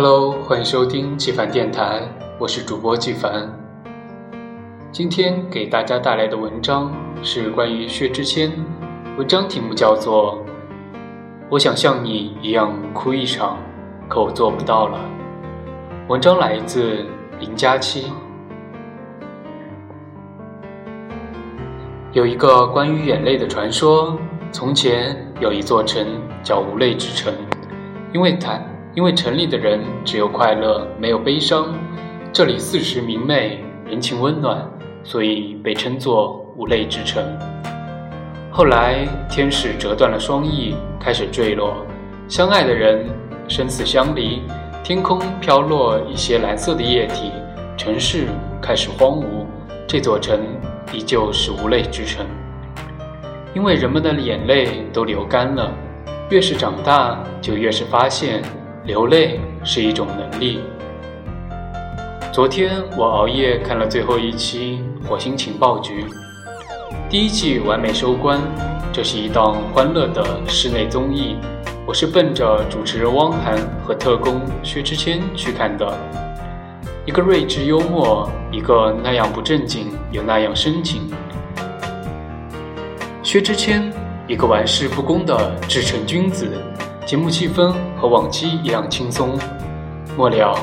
Hello，欢迎收听纪凡电台，我是主播纪凡。今天给大家带来的文章是关于薛之谦，文章题目叫做《我想像你一样哭一场，可我做不到了》。文章来自林佳期。有一个关于眼泪的传说：从前有一座城叫无泪之城，因为它。因为城里的人只有快乐，没有悲伤。这里四时明媚，人情温暖，所以被称作无泪之城。后来天使折断了双翼，开始坠落，相爱的人生死相离，天空飘落一些蓝色的液体，城市开始荒芜，这座城依旧是无泪之城。因为人们的眼泪都流干了，越是长大，就越是发现。流泪是一种能力。昨天我熬夜看了最后一期《火星情报局》，第一季完美收官。这是一档欢乐的室内综艺，我是奔着主持人汪涵和特工薛之谦去看的。一个睿智幽默，一个那样不正经又那样深情。薛之谦，一个玩世不恭的至诚君子。节目气氛和往期一样轻松。末了，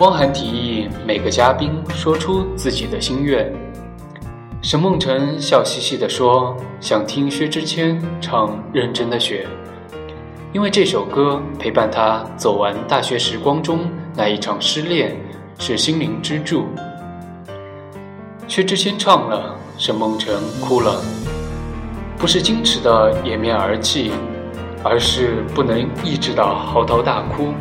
汪涵提议每个嘉宾说出自己的心愿。沈梦辰笑嘻嘻地说：“想听薛之谦唱《认真的雪》，因为这首歌陪伴他走完大学时光中那一场失恋，是心灵支柱。”薛之谦唱了，沈梦辰哭了，不是矜持的掩面而泣。而是不能抑制的嚎啕大哭，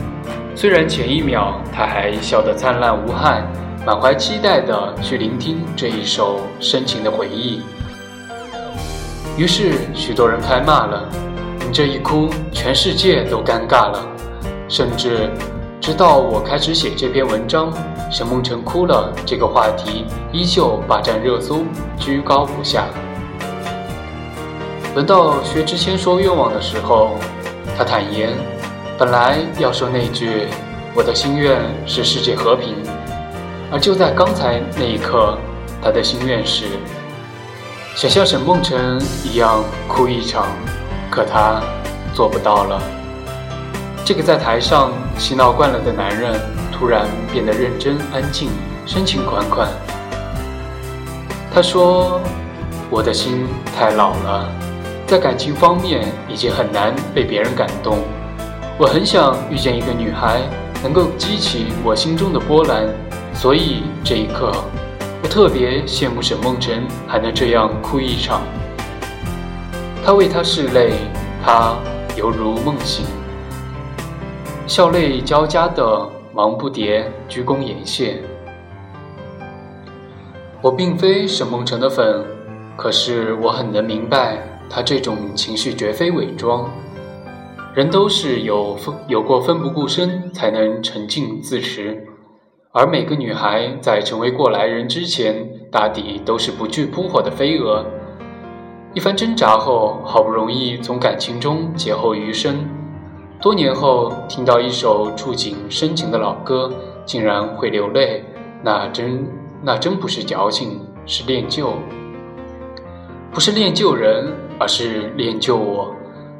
虽然前一秒他还笑得灿烂无憾，满怀期待的去聆听这一首深情的回忆。于是许多人开骂了：“你这一哭，全世界都尴尬了。”甚至直到我开始写这篇文章，沈梦辰哭了这个话题依旧霸占热搜，居高不下。轮到薛之谦说愿望的时候，他坦言，本来要说那句“我的心愿是世界和平”，而就在刚才那一刻，他的心愿是想像沈梦辰一样哭一场，可他做不到了。这个在台上嬉闹惯了的男人，突然变得认真安静，深情款款。他说：“我的心太老了。”在感情方面已经很难被别人感动，我很想遇见一个女孩，能够激起我心中的波澜，所以这一刻，我特别羡慕沈梦辰还能这样哭一场。他为她拭泪，他犹如梦醒，笑泪交加的忙不迭，鞠躬言谢。我并非沈梦辰的粉，可是我很能明白。他这种情绪绝非伪装，人都是有奋有过奋不顾身才能沉静自持，而每个女孩在成为过来人之前，大抵都是不惧扑火的飞蛾。一番挣扎后，好不容易从感情中劫后余生，多年后听到一首触景生情的老歌，竟然会流泪，那真那真不是矫情，是恋旧，不是恋旧人。而是练就我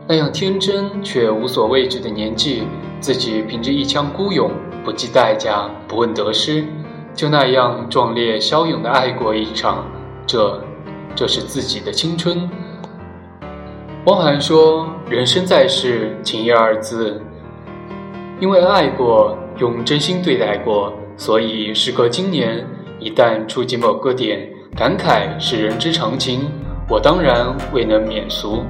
那样天真却无所畏惧的年纪，自己凭着一腔孤勇，不计代价，不问得失，就那样壮烈骁勇的爱过一场。这，这是自己的青春。汪涵说：“人生在世，情义二字，因为爱过，用真心对待过，所以时隔今年，一旦触及某个点，感慨是人之常情。”我当然未能免俗。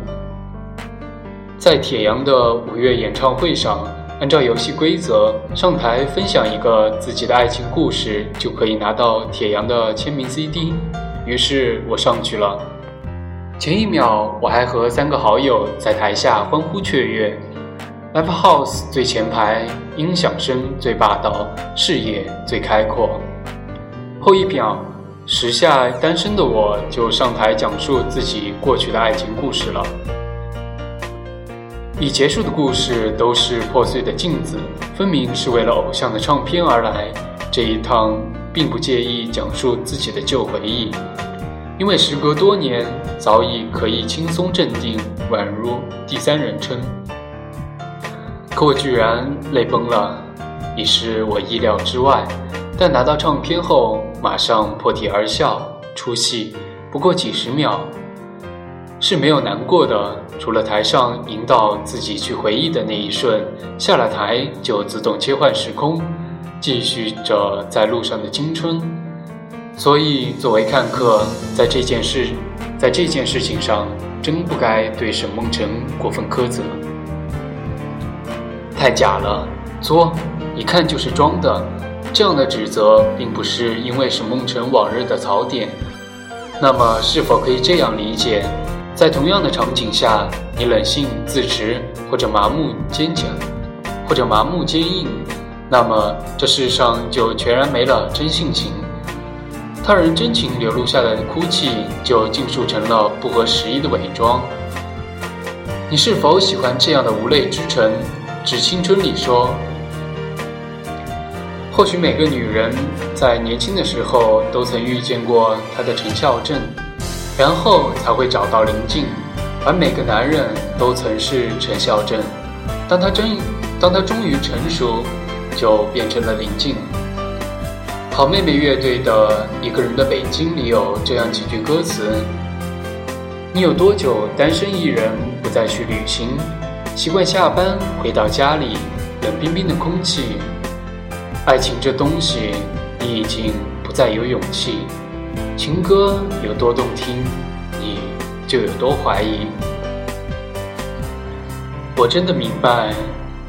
在铁阳的五月演唱会上，按照游戏规则上台分享一个自己的爱情故事，就可以拿到铁阳的签名 CD。于是我上去了。前一秒我还和三个好友在台下欢呼雀跃，Live House 最前排，音响声最霸道，视野最开阔。后一秒。时下单身的我就上台讲述自己过去的爱情故事了。已结束的故事都是破碎的镜子，分明是为了偶像的唱片而来。这一趟并不介意讲述自己的旧回忆，因为时隔多年，早已可以轻松镇定，宛如第三人称。可我居然泪崩了，已是我意料之外。但拿到唱片后，马上破涕而笑。出戏不过几十秒。是没有难过的，除了台上引导自己去回忆的那一瞬，下了台就自动切换时空，继续着在路上的青春。所以，作为看客，在这件事，在这件事情上，真不该对沈梦辰过分苛责。太假了，作，一看就是装的。这样的指责，并不是因为沈梦辰往日的槽点。那么，是否可以这样理解？在同样的场景下，你冷性自持，或者麻木坚强，或者麻木坚硬，那么这世上就全然没了真性情。他人真情流露下来的哭泣，就尽数成了不合时宜的伪装。你是否喜欢这样的无泪之城？致青春里说，或许每个女人在年轻的时候都曾遇见过她的陈孝正。然后才会找到林静，而每个男人都曾是陈孝正。当他真，当他终于成熟，就变成了林静。好妹妹乐队的《一个人的北京》里有这样几句歌词：你有多久单身一人，不再去旅行？习惯下班回到家里，冷冰冰的空气。爱情这东西，你已经不再有勇气。情歌有多动听，你就有多怀疑。我真的明白，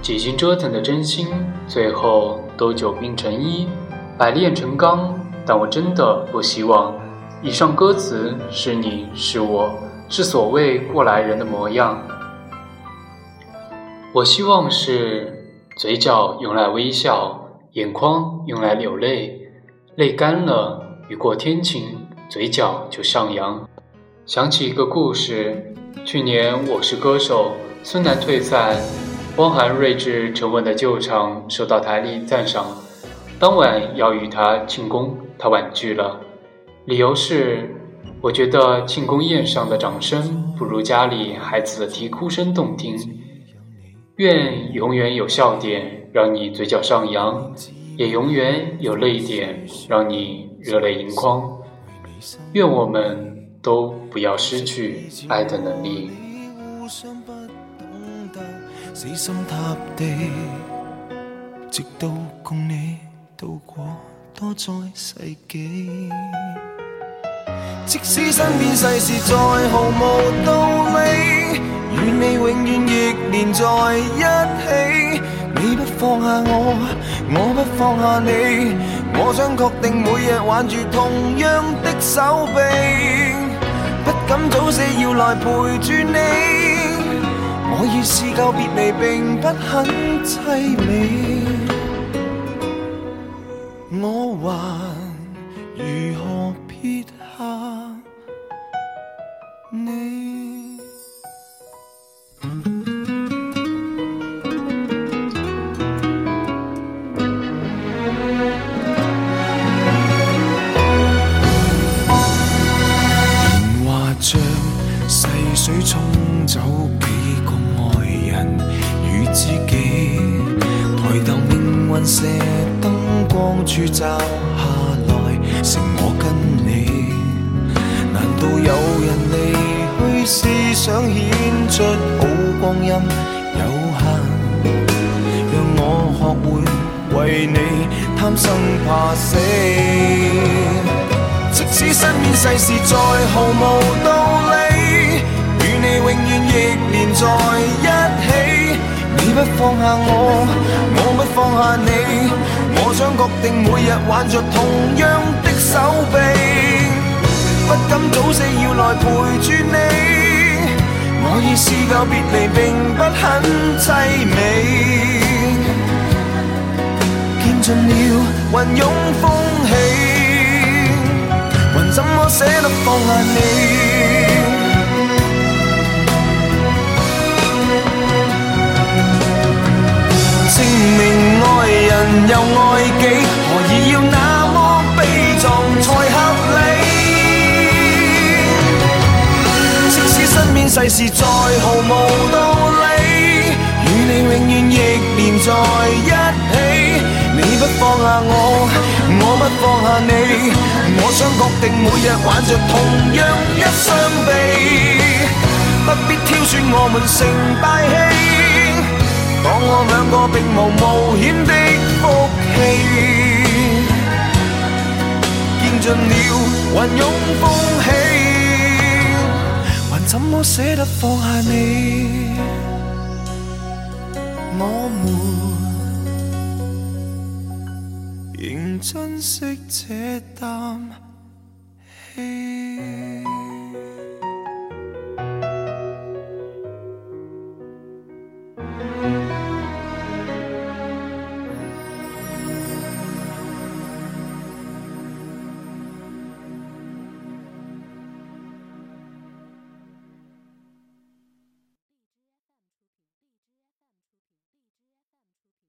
几经折腾的真心，最后都久病成医，百炼成钢。但我真的不希望，以上歌词是你是我是所谓过来人的模样。我希望是嘴角用来微笑，眼眶用来流泪，泪干了。雨过天晴，嘴角就上扬。想起一个故事：去年《我是歌手》，孙楠退赛，汪涵睿智沉稳的救场受到台里赞赏。当晚要与他庆功，他婉拒了，理由是：我觉得庆功宴上的掌声不如家里孩子的啼哭声动听。愿永远有笑点让你嘴角上扬，也永远有泪点让你。热泪盈眶，愿我们都不要失去爱的能力。死心塌地，直到共你度过多载世纪。即使身边世事再毫无道理，与你永远亦连在一起。你不放下我，我不放下你。我想确定每日挽住同样的手臂，不敢早死要来陪住你。我已试够别离，并不很凄美。我还如何思想显出好光阴有限？让我学会为你贪生怕死。即使身边世事再毫无道理，与你永远亦连在一起。你不放下我。我不放下你，我想确定每日挽着同样的手臂，不敢早死要来陪住你我已试够别离并不很凄美见尽了云涌风起还怎么舍得放下你证明爱人又爱世事再毫无道理，与你永远亦连在一起。你不放下我，我不放下你，我想确定每日挽着同样一双臂，不必挑选我们成败戏，当我两个并无冒险的福气，见尽了云涌风起，怎么舍得放下你？我们。仍珍惜这啖气。